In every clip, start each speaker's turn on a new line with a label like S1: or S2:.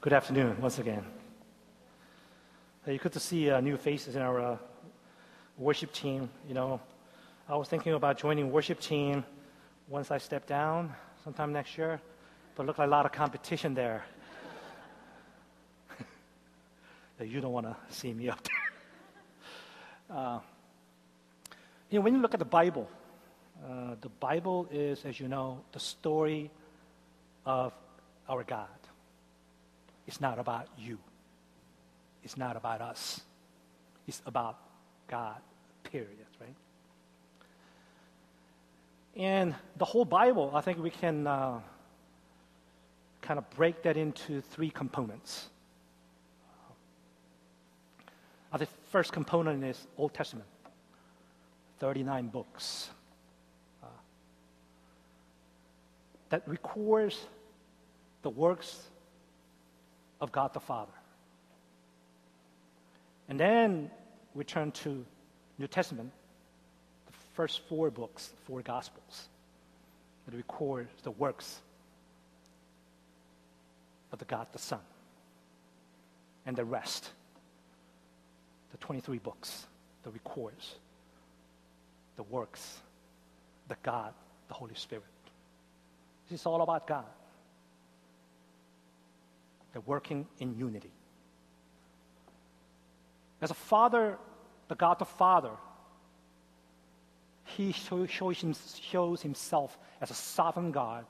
S1: Good afternoon once again. Hey, good to see uh, new faces in our uh, worship team. You know, I was thinking about joining worship team once I step down sometime next year, but look like a lot of competition there. you don't want to see me up there. Uh, you know, when you look at the Bible, uh, the Bible is, as you know, the story of our God. It's not about you. It's not about us. It's about God, period, right? And the whole Bible, I think we can uh, kind of break that into three components. Uh, the first component is Old Testament, 39 books. Uh, that records the works of God the Father. And then we turn to New Testament, the first four books, four Gospels, that record the works of the God the Son. And the rest, the 23 books that records the works, the God, the Holy Spirit. This is all about God. They're working in unity. As a father, the God the Father, he shows himself as a sovereign God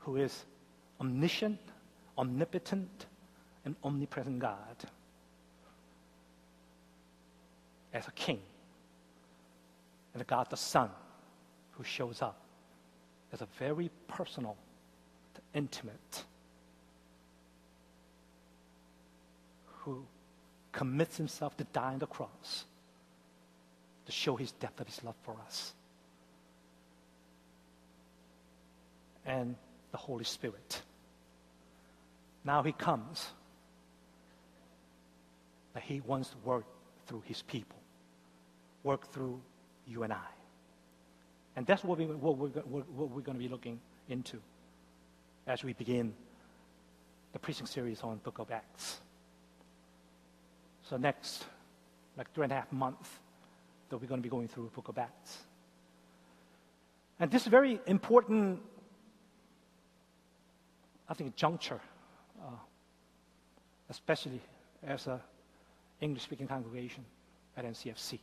S1: who is omniscient, omnipotent, and omnipresent God. As a king. And God the Son who shows up as a very personal, intimate, who commits himself to die on the cross to show his depth of his love for us. And the Holy Spirit. Now he comes. That he wants to work through his people, work through you and I. And that's what, we, what, we're, what we're going to be looking into as we begin the preaching series on Book of Acts. So next, like three and a half months, that we're going to be going through Book of Acts. And this very important, I think, juncture, uh, especially as an English-speaking congregation at NCFC.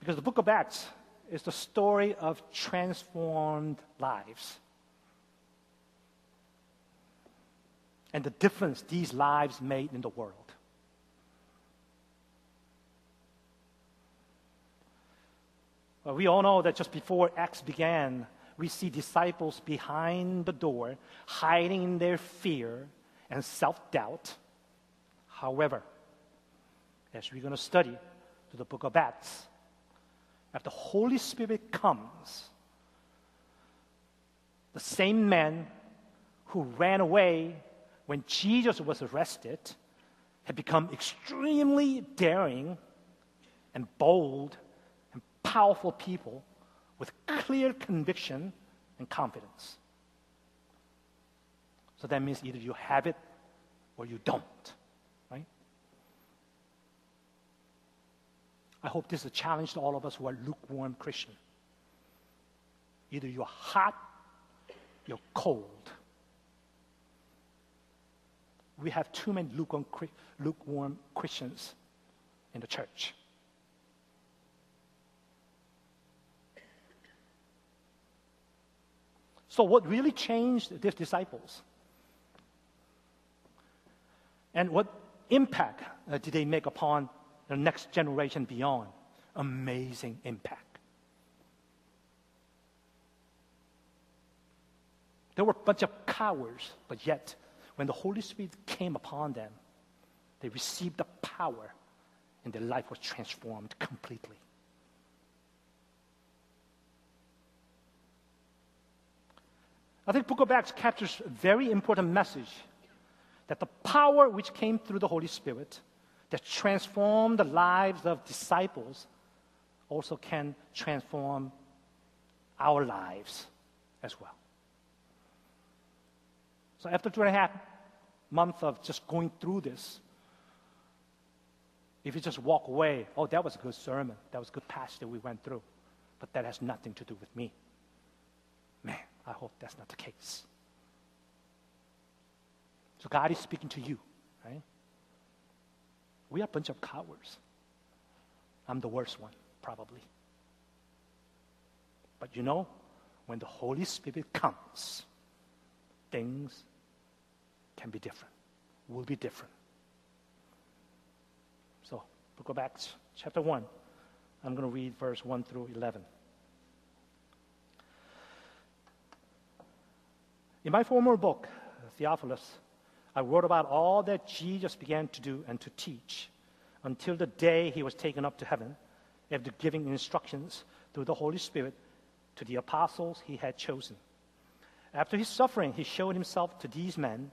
S1: Because the book of Acts is the story of transformed lives. And the difference these lives made in the world. Well, we all know that just before Acts began, we see disciples behind the door, hiding in their fear and self doubt. However, as we're going to study to the book of Acts, after the Holy Spirit comes, the same men who ran away when Jesus was arrested, had become extremely daring and bold and powerful people with clear conviction and confidence. So that means either you have it or you don't, right? I hope this is a challenge to all of us who are lukewarm Christian. Either you're hot, you're cold we have too many lukewarm, Christians in the church. So, what really changed these disciples? And what impact uh, did they make upon the next generation beyond? Amazing impact. There were a bunch of cowards, but yet when the Holy Spirit came upon them, they received the power and their life was transformed completely. I think Book of Acts captures a very important message that the power which came through the Holy Spirit that transformed the lives of disciples also can transform our lives as well. So after two and a half months of just going through this, if you just walk away, oh, that was a good sermon, that was a good passage we went through, but that has nothing to do with me. Man, I hope that's not the case. So God is speaking to you, right? We are a bunch of cowards. I'm the worst one, probably. But you know, when the Holy Spirit comes, things can be different, will be different. So we'll go back to chapter 1. I'm going to read verse 1 through 11. In my former book, Theophilus, I wrote about all that Jesus began to do and to teach until the day he was taken up to heaven after giving instructions through the Holy Spirit to the apostles he had chosen. After his suffering, he showed himself to these men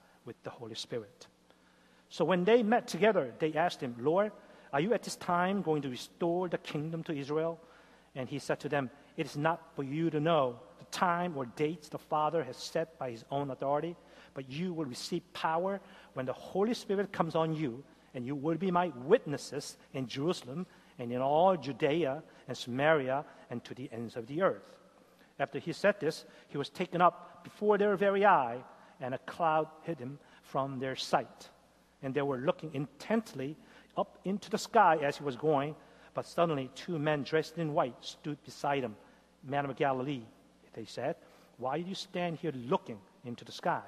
S1: with the Holy Spirit. So when they met together, they asked him, Lord, are you at this time going to restore the kingdom to Israel? And he said to them, It is not for you to know the time or dates the Father has set by his own authority, but you will receive power when the Holy Spirit comes on you, and you will be my witnesses in Jerusalem and in all Judea and Samaria and to the ends of the earth. After he said this, he was taken up before their very eye, and a cloud hid him from their sight. And they were looking intently up into the sky as he was going, but suddenly two men dressed in white stood beside him. Man of Galilee, they said, why do you stand here looking into the sky?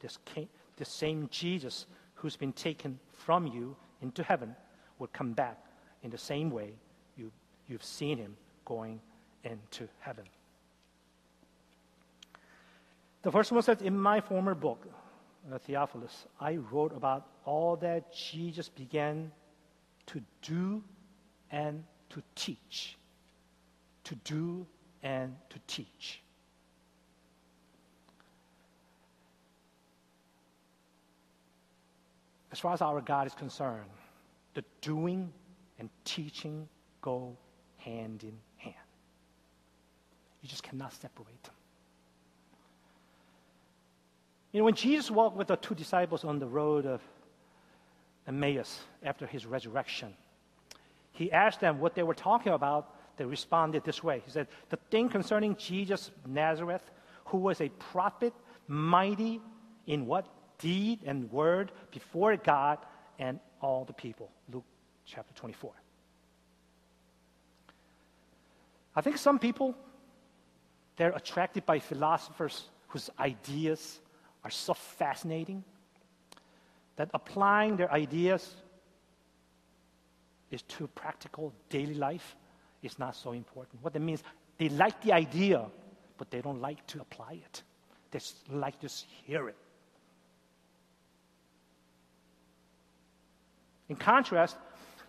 S1: This, came, this same Jesus who's been taken from you into heaven will come back in the same way you, you've seen him going into heaven. The first one says, In my former book, uh, Theophilus, I wrote about all that Jesus began to do and to teach. To do and to teach. As far as our God is concerned, the doing and teaching go hand in hand. You just cannot separate them. You know, when Jesus walked with the two disciples on the road of Emmaus after his resurrection, he asked them what they were talking about. They responded this way He said, The thing concerning Jesus Nazareth, who was a prophet, mighty in what? Deed and word before God and all the people. Luke chapter 24. I think some people, they're attracted by philosophers whose ideas are so fascinating that applying their ideas is to practical daily life is not so important. What that means, they like the idea, but they don't like to apply it. They just like to hear it. In contrast,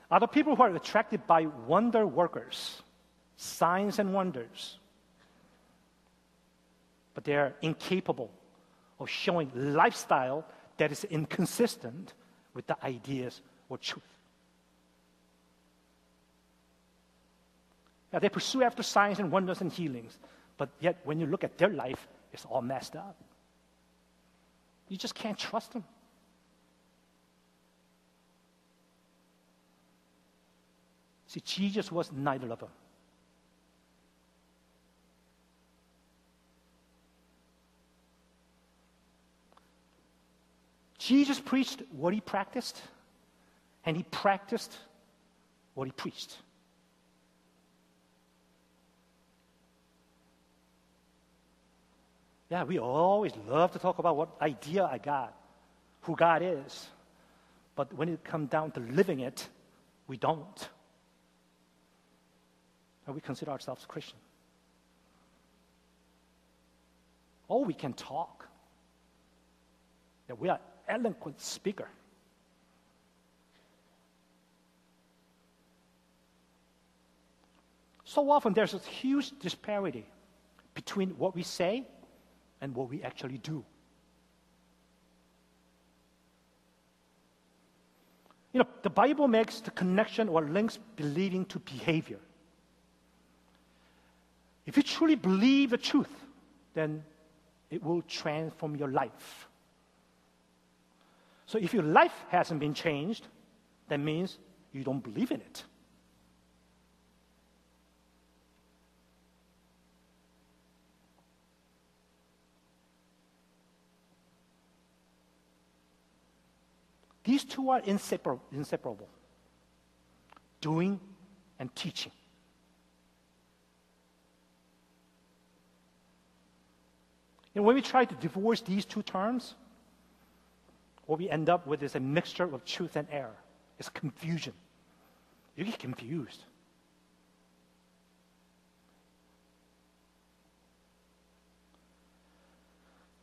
S1: other people who are attracted by wonder workers, signs and wonders, but they are incapable showing lifestyle that is inconsistent with the ideas or truth. Now, they pursue after signs and wonders and healings, but yet when you look at their life, it's all messed up. You just can't trust them. See, Jesus was neither of them. Jesus preached what he practiced, and he practiced what he preached. Yeah, we always love to talk about what idea I got, who God is. But when it comes down to living it, we don't. And we consider ourselves Christian. oh, we can talk, that we are eloquent speaker. So often there's a huge disparity between what we say and what we actually do. You know, the Bible makes the connection or links believing to behavior. If you truly believe the truth, then it will transform your life. So if your life hasn't been changed, that means you don't believe in it. These two are inseparable doing and teaching. And when we try to divorce these two terms, what we end up with is a mixture of truth and error. It's confusion. You get confused.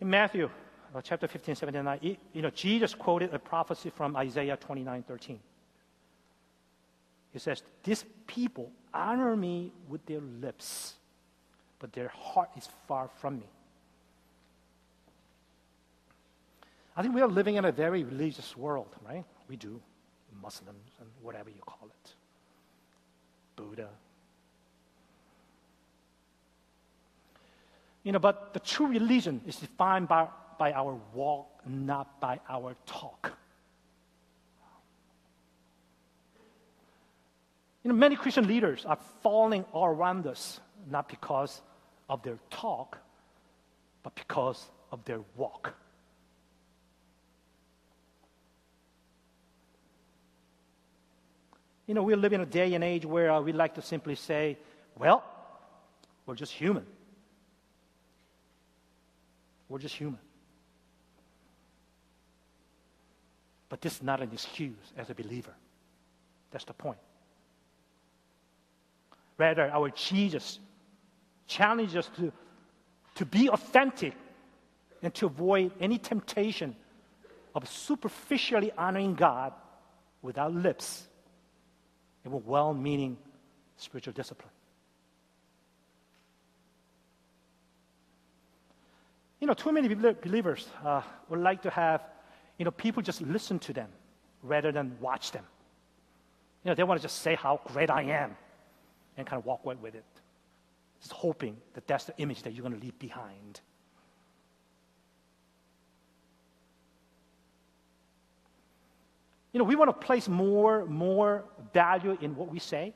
S1: In Matthew uh, chapter 15, 79, you know, Jesus quoted a prophecy from Isaiah 29, 13. He says, These people honor me with their lips, but their heart is far from me. I think we are living in a very religious world, right? We do. Muslims and whatever you call it. Buddha. You know, but the true religion is defined by by our walk, not by our talk. You know, many Christian leaders are falling all around us, not because of their talk, but because of their walk. You know, we live in a day and age where uh, we like to simply say, well, we're just human. We're just human. But this is not an excuse as a believer. That's the point. Rather, our Jesus challenges us to, to be authentic and to avoid any temptation of superficially honoring God without lips and was well meaning spiritual discipline. You know, too many believers uh, would like to have you know, people just listen to them rather than watch them. You know, they want to just say how great I am and kind of walk away with it. Just hoping that that's the image that you're going to leave behind. You know, we want to place more, more value in what we say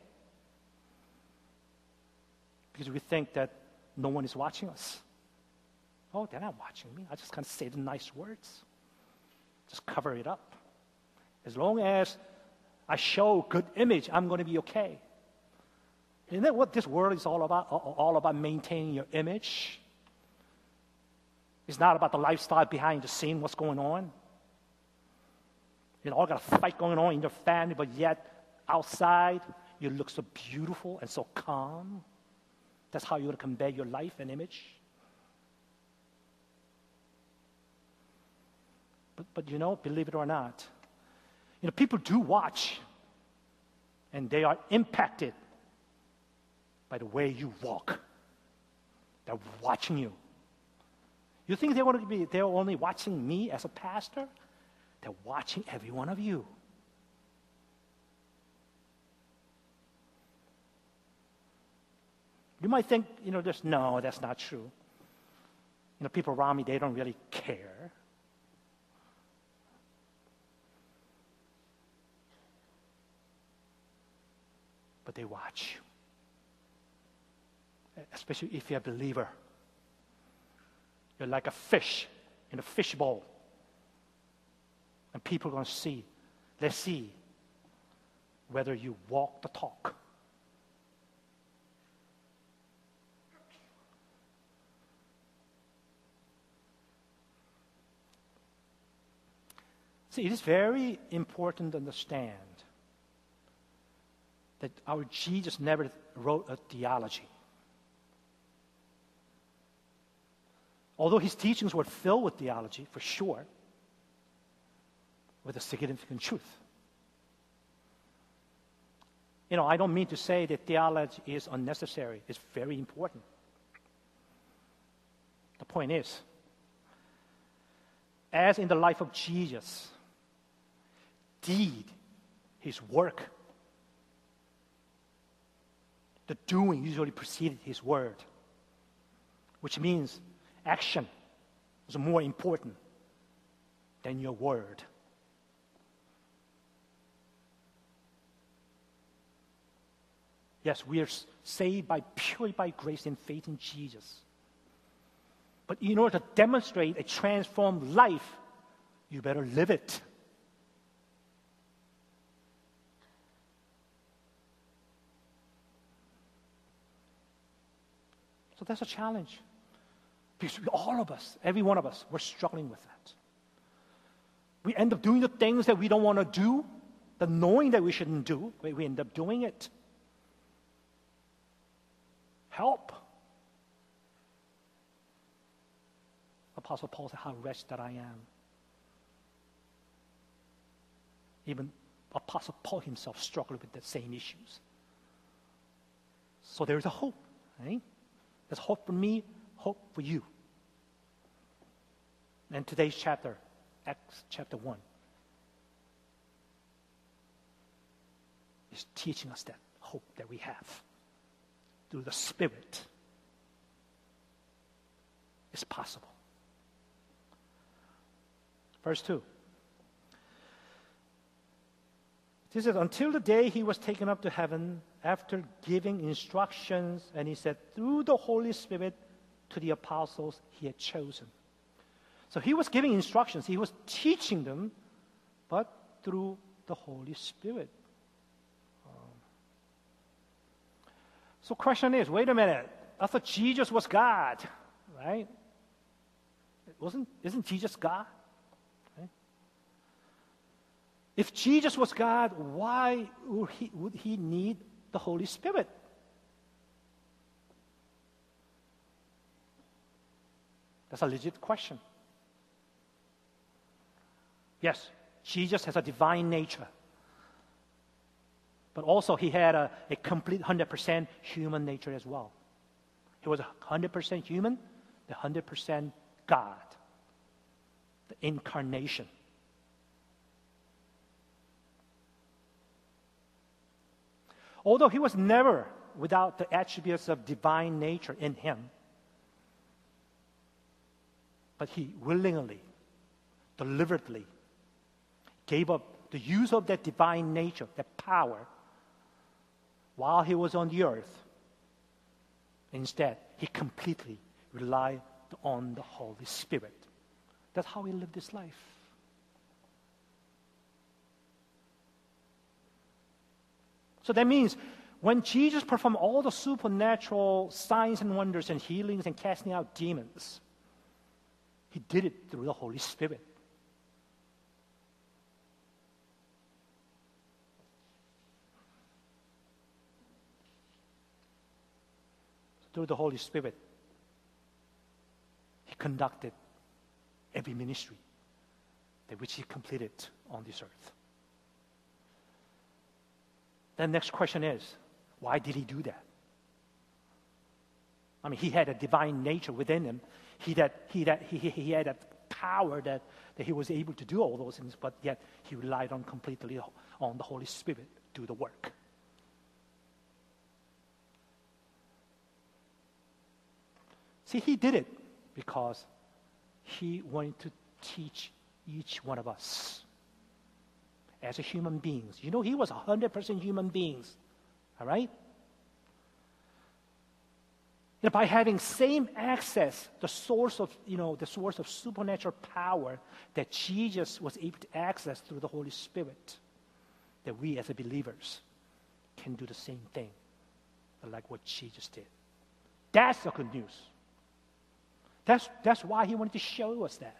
S1: because we think that no one is watching us. Oh, they're not watching me. I just kind of say the nice words. Just cover it up. As long as I show good image, I'm going to be okay. Isn't that what this world is all about? All about maintaining your image. It's not about the lifestyle behind the scene, what's going on. You know, all got a fight going on in your family, but yet outside you look so beautiful and so calm. That's how you're going to convey your life and image. But, but you know, believe it or not, you know, people do watch and they are impacted by the way you walk. They're watching you. You think they're going to be they're only watching me as a pastor? They're watching every one of you. You might think, you know, there's no, that's not true. You know, people around me, they don't really care. but they watch. Especially if you're a believer. You're like a fish in a fishbowl. People are going to see. Let's see whether you walk the talk. See, it is very important to understand that our Jesus never wrote a theology. Although his teachings were filled with theology, for sure, with a significant truth. You know, I don't mean to say that theology is unnecessary, it's very important. The point is, as in the life of Jesus, deed, his work, the doing usually preceded his word, which means action is more important than your word. Yes, we are saved by purely by grace and faith in Jesus. But in order to demonstrate a transformed life, you better live it. So that's a challenge. Because all of us, every one of us, we're struggling with that. We end up doing the things that we don't want to do, the knowing that we shouldn't do, we end up doing it. Help. Apostle Paul said, How wretched that I am. Even Apostle Paul himself struggled with the same issues. So there's a hope, right? There's hope for me, hope for you. And today's chapter, Acts chapter 1, is teaching us that hope that we have through the Spirit is possible. Verse 2. This is until the day he was taken up to heaven after giving instructions, and he said, through the Holy Spirit to the apostles he had chosen. So he was giving instructions, he was teaching them, but through the Holy Spirit. So question is, wait a minute. I thought Jesus was God, right? Wasn't, isn't Jesus God? Right? If Jesus was God, why would he, would he need the Holy Spirit? That's a legit question. Yes, Jesus has a divine nature but also he had a, a complete 100% human nature as well. He was 100% human, the 100% God, the incarnation. Although he was never without the attributes of divine nature in him, but he willingly, deliberately gave up the use of that divine nature, that power, while he was on the earth. Instead, he completely relied on the Holy Spirit. That's how he lived his life. So that means when Jesus performed all the supernatural signs and wonders and healings and casting out demons, he did it through the Holy Spirit. Through the Holy Spirit, He conducted every ministry that which He completed on this earth. The next question is why did He do that? I mean, He had a divine nature within Him. He, that, he, that, he, he had a power that, that He was able to do all those things, but yet He relied on completely on the Holy Spirit to do the work. See, he did it because he wanted to teach each one of us as human beings. You know, he was 100% human beings. All right? Know, by having same access, the source of, you know, the source of supernatural power that Jesus was able to access through the Holy Spirit, that we as believers can do the same thing, like what Jesus did. That's the good news. That's, that's why he wanted to show us that.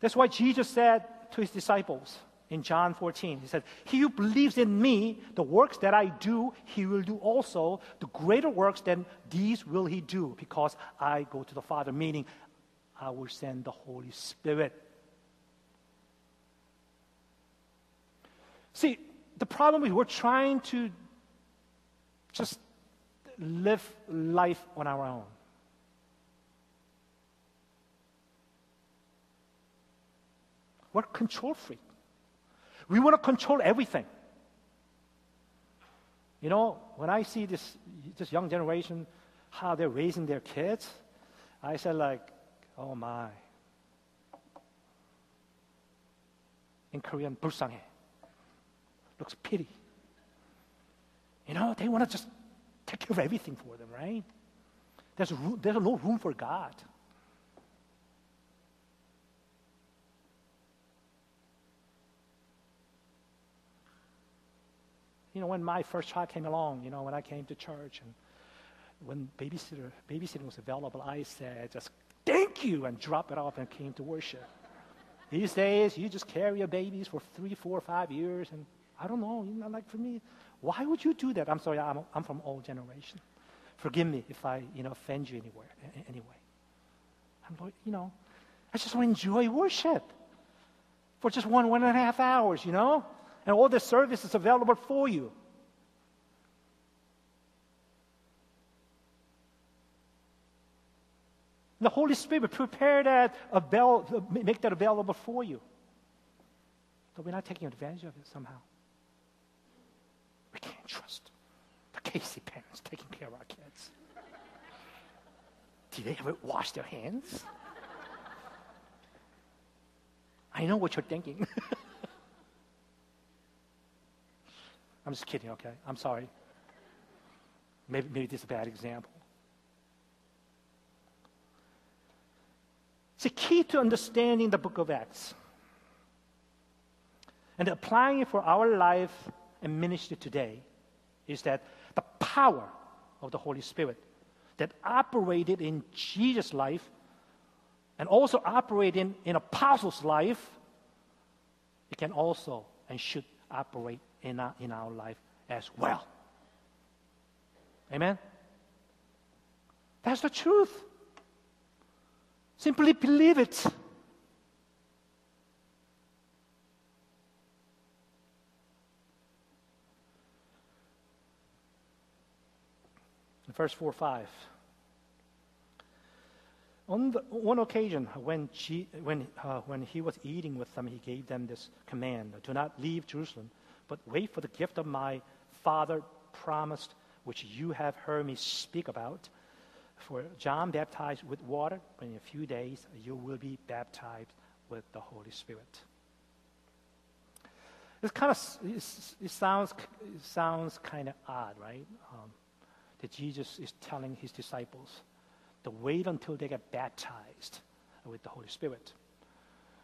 S1: That's why Jesus said to his disciples in John 14. He said, He who believes in me, the works that I do, he will do also. The greater works than these will he do, because I go to the Father, meaning I will send the Holy Spirit. See, the problem is we're trying to just live life on our own. We're control freak. We want to control everything. You know, when I see this, this young generation, how they're raising their kids, I said, like, oh my. In Korean, 불쌍해. Looks pity. You know, they want to just take care of everything for them, right? There's, room, there's no room for God. You know, when my first child came along, you know, when I came to church and when babysitter, babysitting was available, I said, just thank you and drop it off and came to worship. These days, you just carry your babies for three, four, five years, and I don't know, you know, like for me, why would you do that? I'm sorry, I'm, I'm from old generation. Forgive me if I, you know, offend you anywhere, anyway. I'm, you know, I just want to enjoy worship for just one, one and a half hours, you know? and all the services available for you. The Holy Spirit prepare that, avail, make that available for you. But we're not taking advantage of it somehow. Trust the Casey parents taking care of our kids. Did they ever wash their hands? I know what you're thinking. I'm just kidding, okay? I'm sorry. Maybe, maybe this is a bad example. It's a key to understanding the book of Acts and applying it for our life and ministry today is that the power of the Holy Spirit that operated in Jesus' life and also operated in apostles' life, it can also and should operate in our, in our life as well. Amen? That's the truth. Simply believe it. Verse 4 5. On the, one occasion, when, she, when, uh, when he was eating with them, he gave them this command Do not leave Jerusalem but wait for the gift of my Father promised, which you have heard me speak about. For John baptized with water, but in a few days you will be baptized with the Holy Spirit. It's kind of, it sounds, it sounds kind of odd, right? Um, that Jesus is telling his disciples to wait until they get baptized with the Holy Spirit.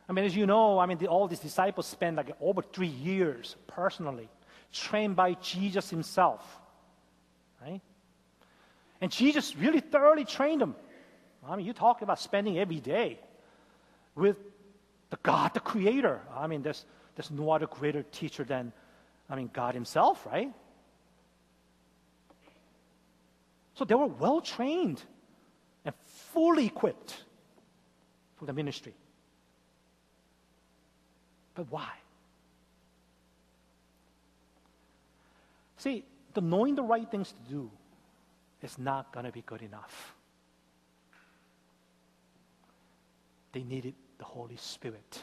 S1: I mean, as you know, I mean, the, all these disciples spent like over three years personally, trained by Jesus himself, right? And Jesus really thoroughly trained them. I mean, you talk about spending every day with the God, the Creator. I mean, there's, there's no other greater teacher than, I mean, God Himself, right? So they were well trained and fully equipped for the ministry. But why? See, the knowing the right things to do is not going to be good enough. They needed the Holy Spirit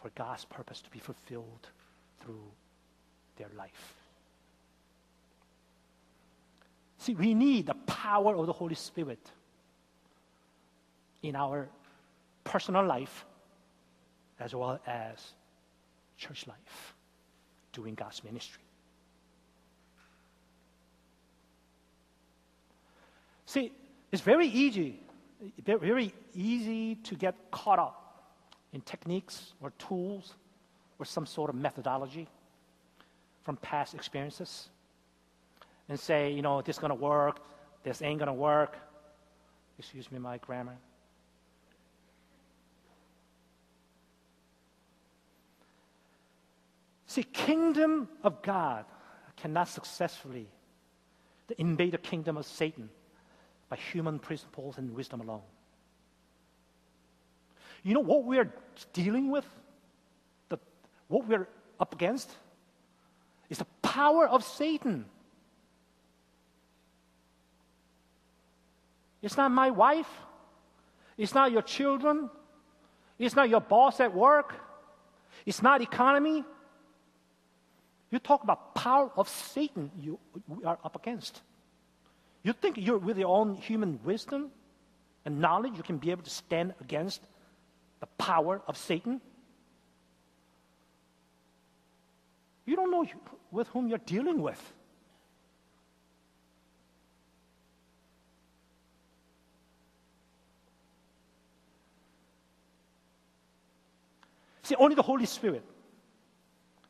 S1: for God's purpose to be fulfilled through their life. See, we need the power of the Holy Spirit in our personal life as well as church life, doing God's ministry. See, it's very easy, very easy to get caught up in techniques or tools or some sort of methodology from past experiences and say, you know, this is going to work, this ain't going to work. Excuse me, my grammar. See, kingdom of God cannot successfully invade the kingdom of Satan by human principles and wisdom alone. You know what we're dealing with? The, what we're up against is the power of Satan. It's not my wife. It's not your children. It's not your boss at work. It's not economy. You talk about power of Satan you, are up against. You think you're with your own human wisdom and knowledge you can be able to stand against the power of Satan? You don't know with whom you're dealing with. See, only the Holy Spirit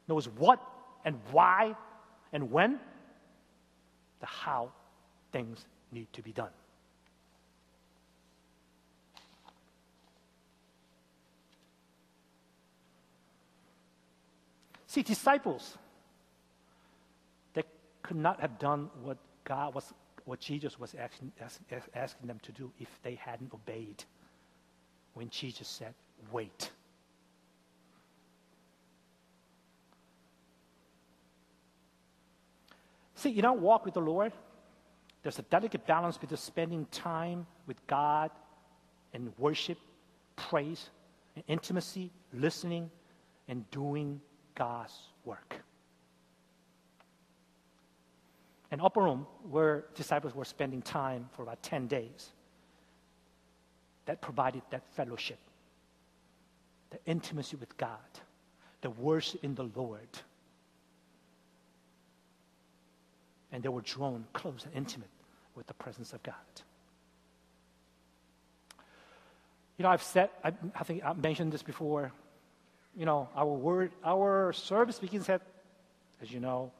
S1: knows what and why and when, the how things need to be done. See, disciples, they could not have done what God was, what Jesus was asking, asking them to do if they hadn't obeyed when Jesus said, wait. See, you don't walk with the Lord. There's a delicate balance between spending time with God and worship, praise, and intimacy, listening, and doing God's work. An upper room where disciples were spending time for about 10 days that provided that fellowship, the intimacy with God, the worship in the Lord. And they were drawn close and intimate with the presence of God. You know, I've said, I, I think I mentioned this before you know, our word, our service begins at, as you know,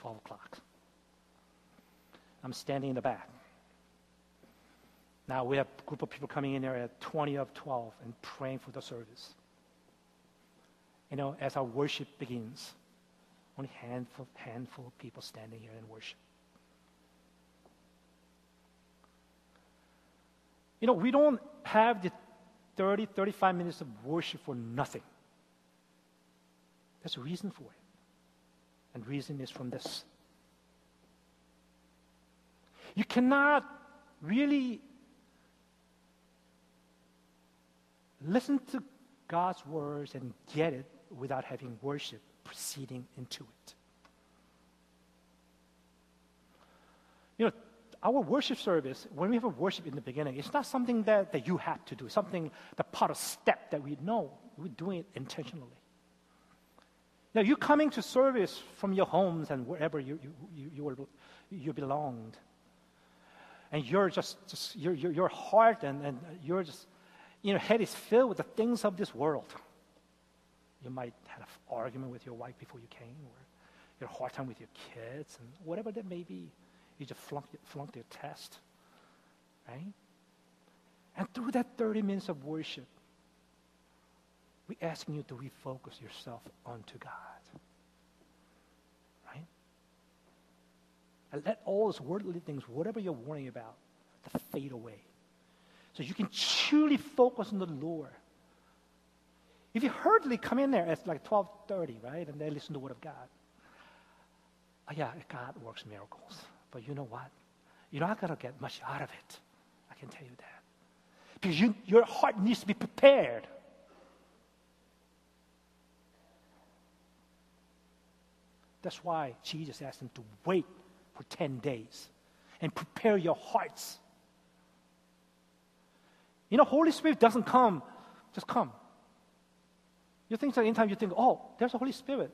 S1: 12 o'clock. I'm standing in the back. Now we have a group of people coming in there at 20 of 12 and praying for the service. You know, as our worship begins, only handful, handful of people standing here and worship. You know, we don't have the 30, 35 minutes of worship for nothing. There's a reason for it. And reason is from this. You cannot really listen to God's words and get it without having worship proceeding into it. You know, our worship service, when we have a worship in the beginning, it's not something that, that you have to do, something, the part of step that we know. We're doing it intentionally. Now, you coming to service from your homes and wherever you, you, you, you, you belonged. And you're just, just your, your, your heart and, and your just, you know, head is filled with the things of this world. You might have an argument with your wife before you came, or you had a hard time with your kids, and whatever that may be. You just flunked, flunked your test, right? And through that 30 minutes of worship, we're asking you to refocus yourself onto God. Right? And let all those worldly things, whatever you're worrying about, fade away. So you can truly focus on the Lord. If you hurriedly come in there at like 12:30, right, and they listen to the Word of God, oh, yeah, God works miracles. But you know what? You're not gonna get much out of it. I can tell you that, because you, your heart needs to be prepared. That's why Jesus asked them to wait for 10 days and prepare your hearts. You know, Holy Spirit doesn't come, just come. You think that anytime you think, oh, there's a Holy Spirit.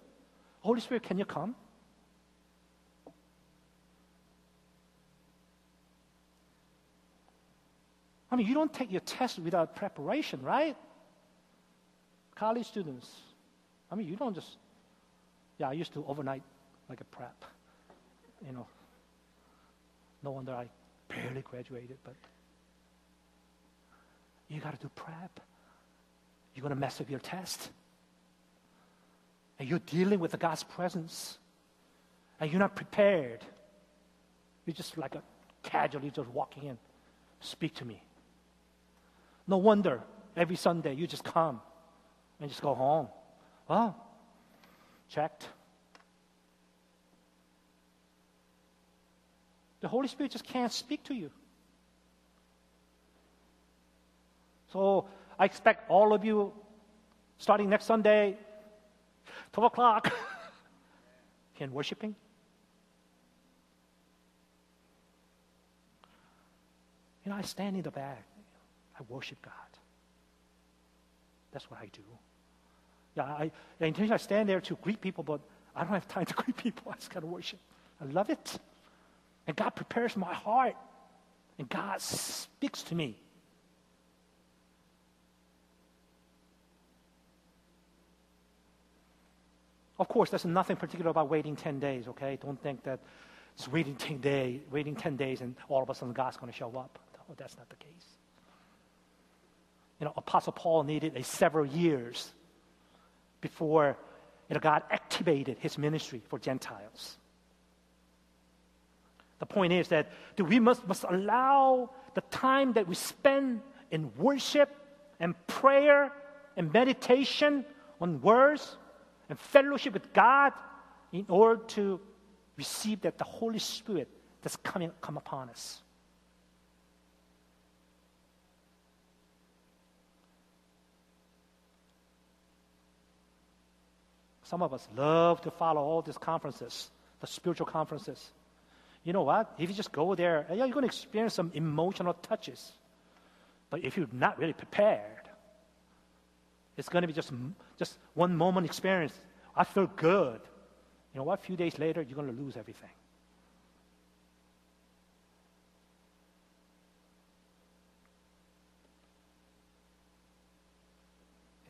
S1: Holy Spirit, can you come? I mean, you don't take your test without preparation, right? College students. I mean, you don't just yeah, I used to overnight like a prep. You know, no wonder I barely graduated, but you got to do prep. You're going to mess up your test. And you're dealing with the God's presence and you're not prepared, you're just like a casually just walking in. Speak to me. No wonder every Sunday you just come and just go home. Well, checked. The Holy Spirit just can't speak to you. So I expect all of you, starting next Sunday, 12 o'clock, can worshiping. You know, I stand in the back. I worship God. That's what I do. Yeah, I, I intentionally stand there to greet people, but I don't have time to greet people. I just got to worship. I love it. And God prepares my heart. And God speaks to me. Of course, there's nothing particular about waiting 10 days, okay? Don't think that it's waiting 10 days, waiting 10 days and all of a sudden God's going to show up. No, that's not the case. You know, Apostle Paul needed a several years before you know, God activated his ministry for Gentiles. The point is that we must, must allow the time that we spend in worship and prayer and meditation on words and fellowship with God in order to receive that the Holy Spirit that's coming come upon us. Some of us love to follow all these conferences, the spiritual conferences. You know what? If you just go there, yeah, you're going to experience some emotional touches. But if you're not really prepared, it's going to be just, just one moment experience. I feel good. You know what? A few days later, you're going to lose everything.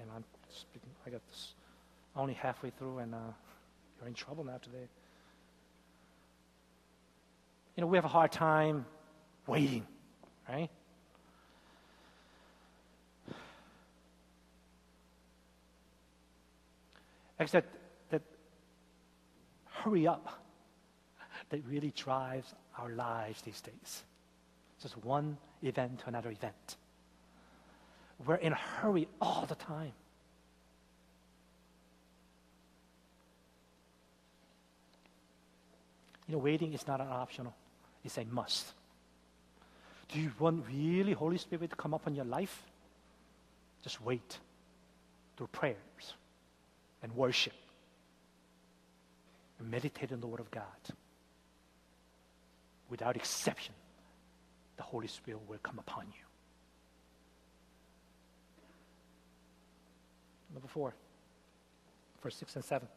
S1: And I'm speaking, I got this only halfway through, and uh, you're in trouble now today. You know, we have a hard time waiting, right? Except that hurry up that really drives our lives these days. Just one event to another event. We're in a hurry all the time. You know, waiting is not an optional, it's a must. Do you want really Holy Spirit to come up on your life? Just wait through prayers and worship and meditate on the Word of God. Without exception, the Holy Spirit will come upon you. Number four, verse 6 and 7.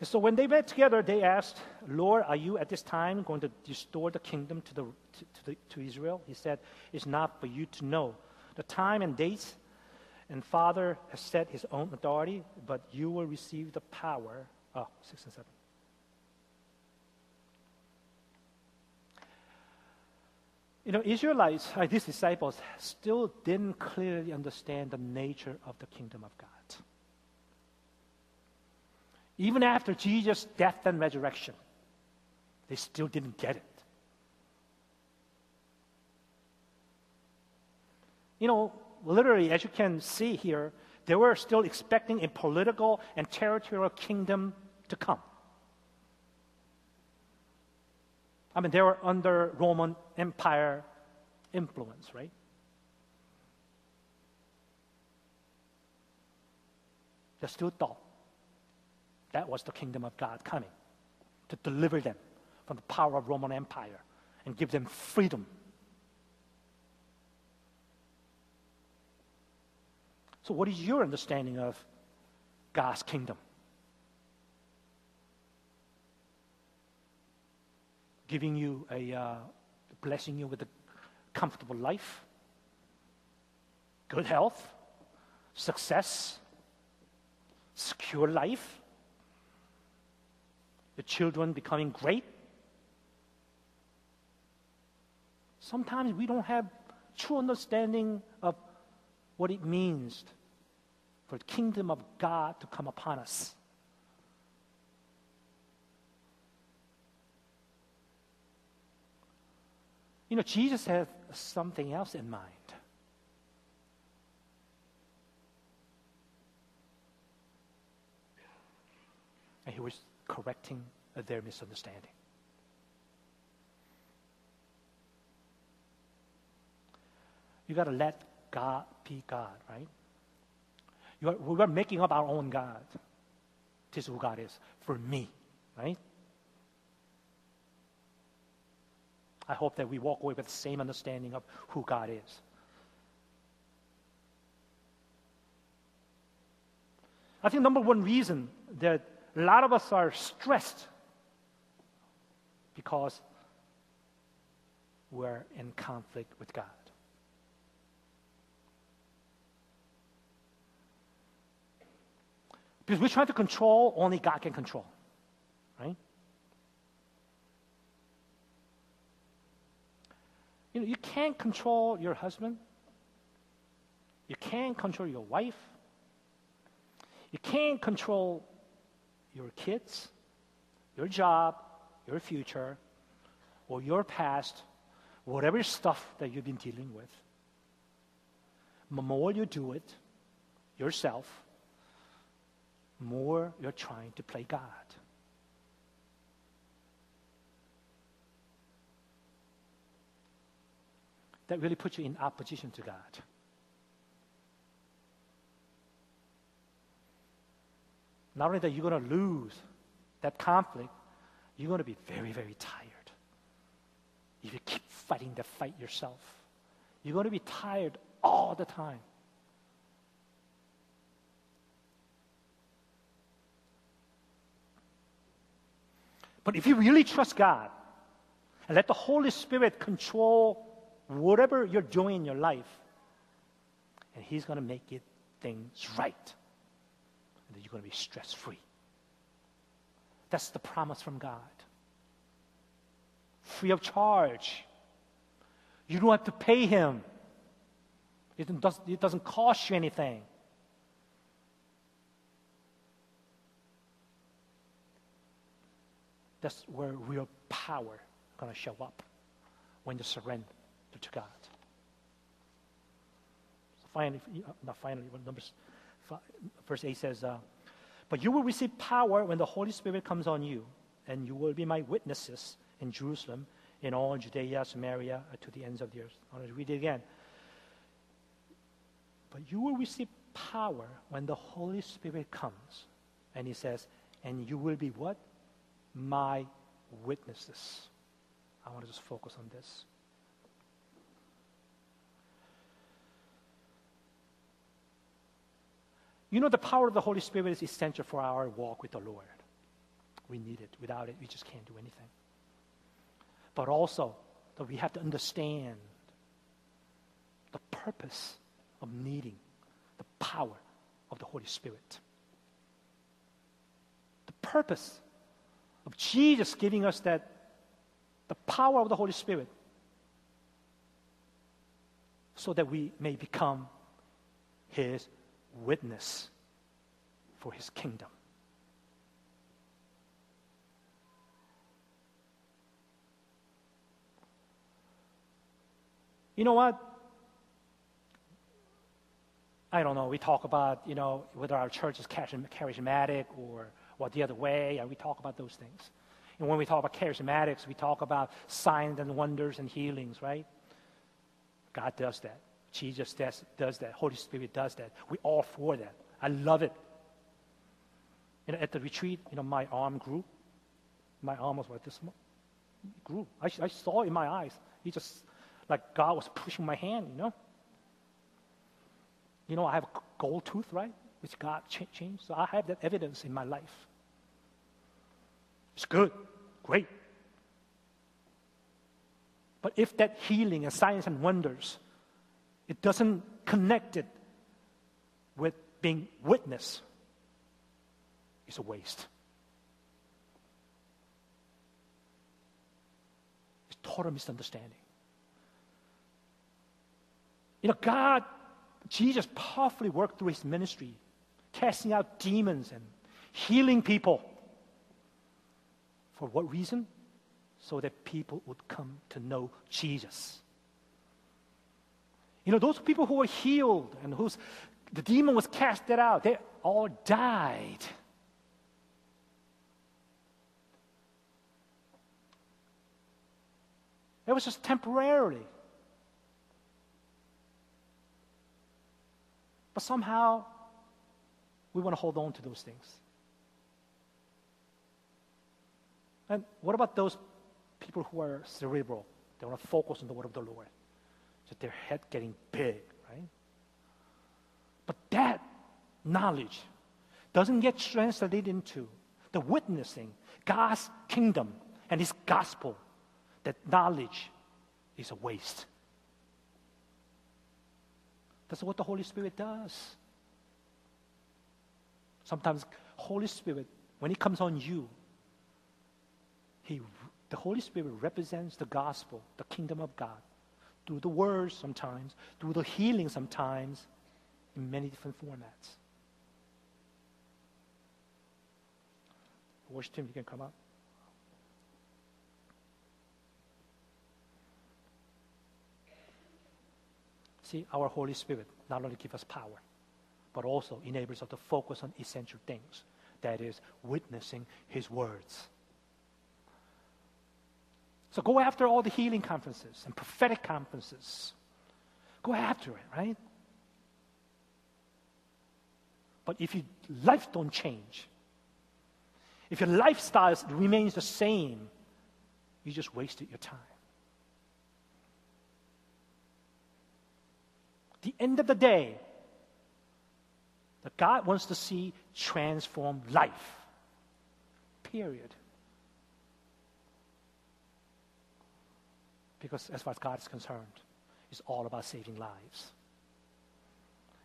S1: And so when they met together, they asked, Lord, are you at this time going to restore the kingdom to, the, to, to, the, to Israel? He said, It's not for you to know the time and dates and Father has set his own authority, but you will receive the power. Oh, six and seven. You know, Israelites, uh, these disciples, still didn't clearly understand the nature of the kingdom of God. Even after Jesus' death and resurrection, they still didn't get it. You know, literally, as you can see here, they were still expecting a political and territorial kingdom to come. I mean, they were under Roman Empire influence, right? They still thought that was the kingdom of God coming to deliver them from the power of Roman Empire and give them freedom So, what is your understanding of God's kingdom? Giving you a, uh, blessing you with a comfortable life, good health, success, secure life, the children becoming great. Sometimes we don't have true understanding of what it means for the kingdom of God to come upon us. You know, Jesus has something else in mind. And he was correcting their misunderstanding. You got to let God be God, right? Are, we are making up our own God. This is who God is for me, right? I hope that we walk away with the same understanding of who God is. I think number one reason that a lot of us are stressed because we're in conflict with God. Because we're trying to control only God can control. Right? You know, you can't control your husband. You can't control your wife. You can't control your kids, your job, your future, or your past, whatever stuff that you've been dealing with. The more you do it yourself, more you're trying to play God. That really puts you in opposition to God. Not only that you're going to lose that conflict, you're going to be very, very tired. If you keep fighting the fight yourself, you're going to be tired all the time. But if you really trust God and let the Holy Spirit control whatever you're doing in your life, and He's going to make it things right, and then you're going to be stress free. That's the promise from God. Free of charge. You don't have to pay Him. It doesn't, it doesn't cost you anything. That's where real power is going to show up when you surrender to God. So finally, not finally, but numbers, verse 8 says, uh, But you will receive power when the Holy Spirit comes on you, and you will be my witnesses in Jerusalem, in all Judea, Samaria, uh, to the ends of the earth. I want to read it again. But you will receive power when the Holy Spirit comes. And he says, and you will be what? My witnesses. I want to just focus on this. You know, the power of the Holy Spirit is essential for our walk with the Lord. We need it. Without it, we just can't do anything. But also, that we have to understand the purpose of needing the power of the Holy Spirit. The purpose of Jesus giving us that the power of the Holy Spirit so that we may become his witness for his kingdom. You know what? I don't know. We talk about, you know, whether our church is charismatic or or the other way, and we talk about those things. And when we talk about charismatics, we talk about signs and wonders and healings, right? God does that. Jesus does, does that. Holy Spirit does that. We all for that. I love it. You know, at the retreat, you know, my arm grew. My arm was like this. It grew. I, I saw in my eyes. He just, like God was pushing my hand, you know? You know, I have a gold tooth, right? Which God changed. So I have that evidence in my life. It's good, great. But if that healing and signs and wonders, it doesn't connect it with being witness, it's a waste. It's total misunderstanding. You know, God, Jesus powerfully worked through his ministry casting out demons and healing people. For what reason? So that people would come to know Jesus. You know, those people who were healed and whose the demon was casted out, they all died. It was just temporarily. But somehow, we want to hold on to those things. And what about those people who are cerebral? They want to focus on the word of the Lord. So their head getting big, right? But that knowledge doesn't get translated into the witnessing God's kingdom and His gospel that knowledge is a waste. That's what the Holy Spirit does. Sometimes Holy Spirit, when He comes on you, He, the Holy Spirit represents the gospel, the kingdom of God, through the words sometimes, through the healing sometimes, in many different formats. Worship team, you can come up. See, our Holy Spirit not only gives us power, but also enables us to focus on essential things. That is, witnessing His words. So go after all the healing conferences and prophetic conferences. Go after it, right? But if your life don't change, if your lifestyle remains the same, you just wasted your time. the end of the day, that God wants to see transform life. Period. Because as far as God is concerned, it's all about saving lives.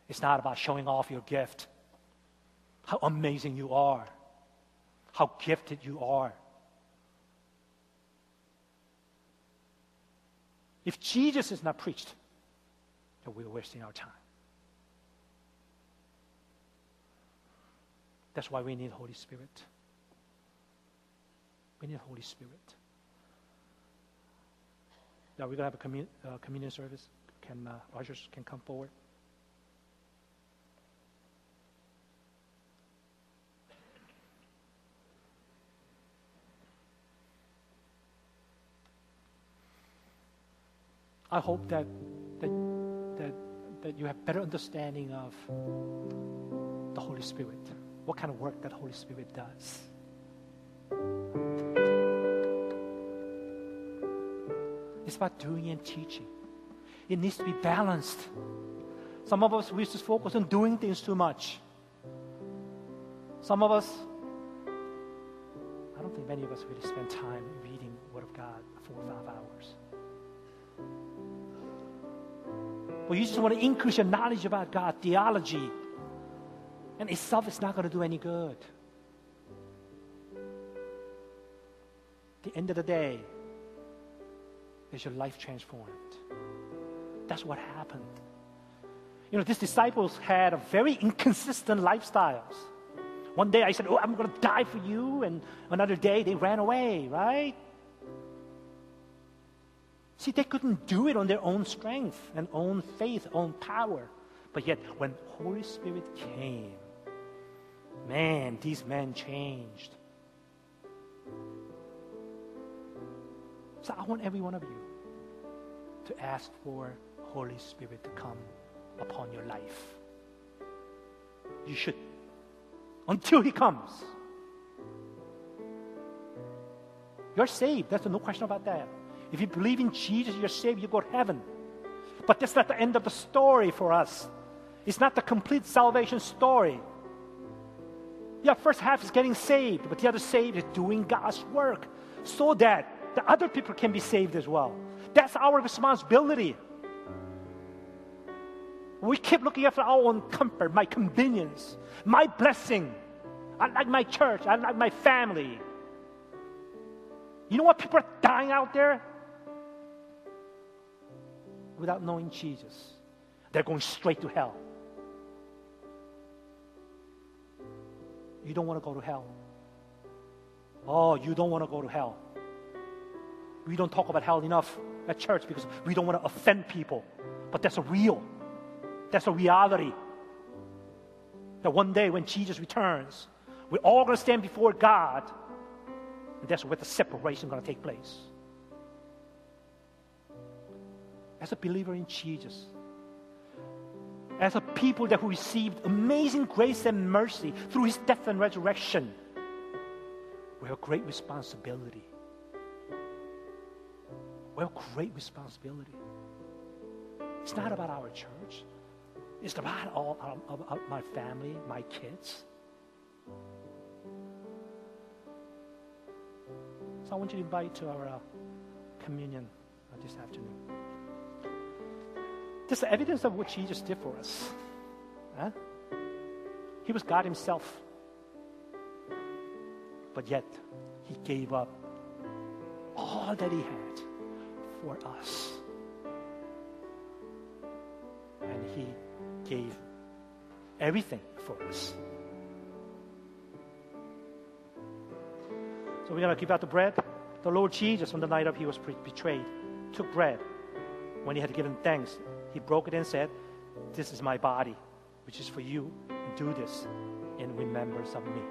S1: It's not about showing off your gift, how amazing you are, how gifted you are. If Jesus is not preached, that we're wasting our time. That's why we need Holy Spirit. We need Holy Spirit. Now we're going to have a commun- uh, communion service. Can uh, ushers can come forward? I hope that that that, that you have better understanding of the Holy Spirit, what kind of work that Holy Spirit does. It's about doing and teaching. It needs to be balanced. Some of us, we just focus on doing things too much. Some of us, I don't think many of us really spend time reading Word of God four or five hours. But you just want to increase your knowledge about God, theology. And itself is not going to do any good. the end of the day, is your life transformed? That's what happened. You know, these disciples had a very inconsistent lifestyles. One day I said, Oh, I'm going to die for you. And another day they ran away, right? See, they couldn't do it on their own strength and own faith, own power. But yet, when Holy Spirit came, man, these men changed. So I want every one of you to ask for Holy Spirit to come upon your life. You should. Until He comes. You're saved. There's no question about that. If you believe in Jesus, you're saved, you go to heaven. But that's not the end of the story for us. It's not the complete salvation story. Yeah, first half is getting saved, but the other saved is doing God's work so that the other people can be saved as well. That's our responsibility. We keep looking after our own comfort, my convenience, my blessing. I like my church, I like my family. You know what people are dying out there? without knowing Jesus, they're going straight to hell. You don't want to go to hell. Oh, you don't want to go to hell. We don't talk about hell enough at church because we don't want to offend people. But that's a real. That's a reality. That one day when Jesus returns, we're all going to stand before God. And that's where the separation is going to take place. As a believer in Jesus, as a people that who received amazing grace and mercy through his death and resurrection, we have a great responsibility. We have a great responsibility. It's not about our church. It's about all about my family, my kids. So I want you to invite to our uh, communion uh, this afternoon. This is evidence of what Jesus did for us. Huh? He was God Himself. But yet, He gave up all that He had for us. And He gave everything for us. So we're going to give out the bread. The Lord Jesus, on the night of he was betrayed, took bread. When he had given thanks, he broke it and said, This is my body, which is for you. Do this in remembrance of me.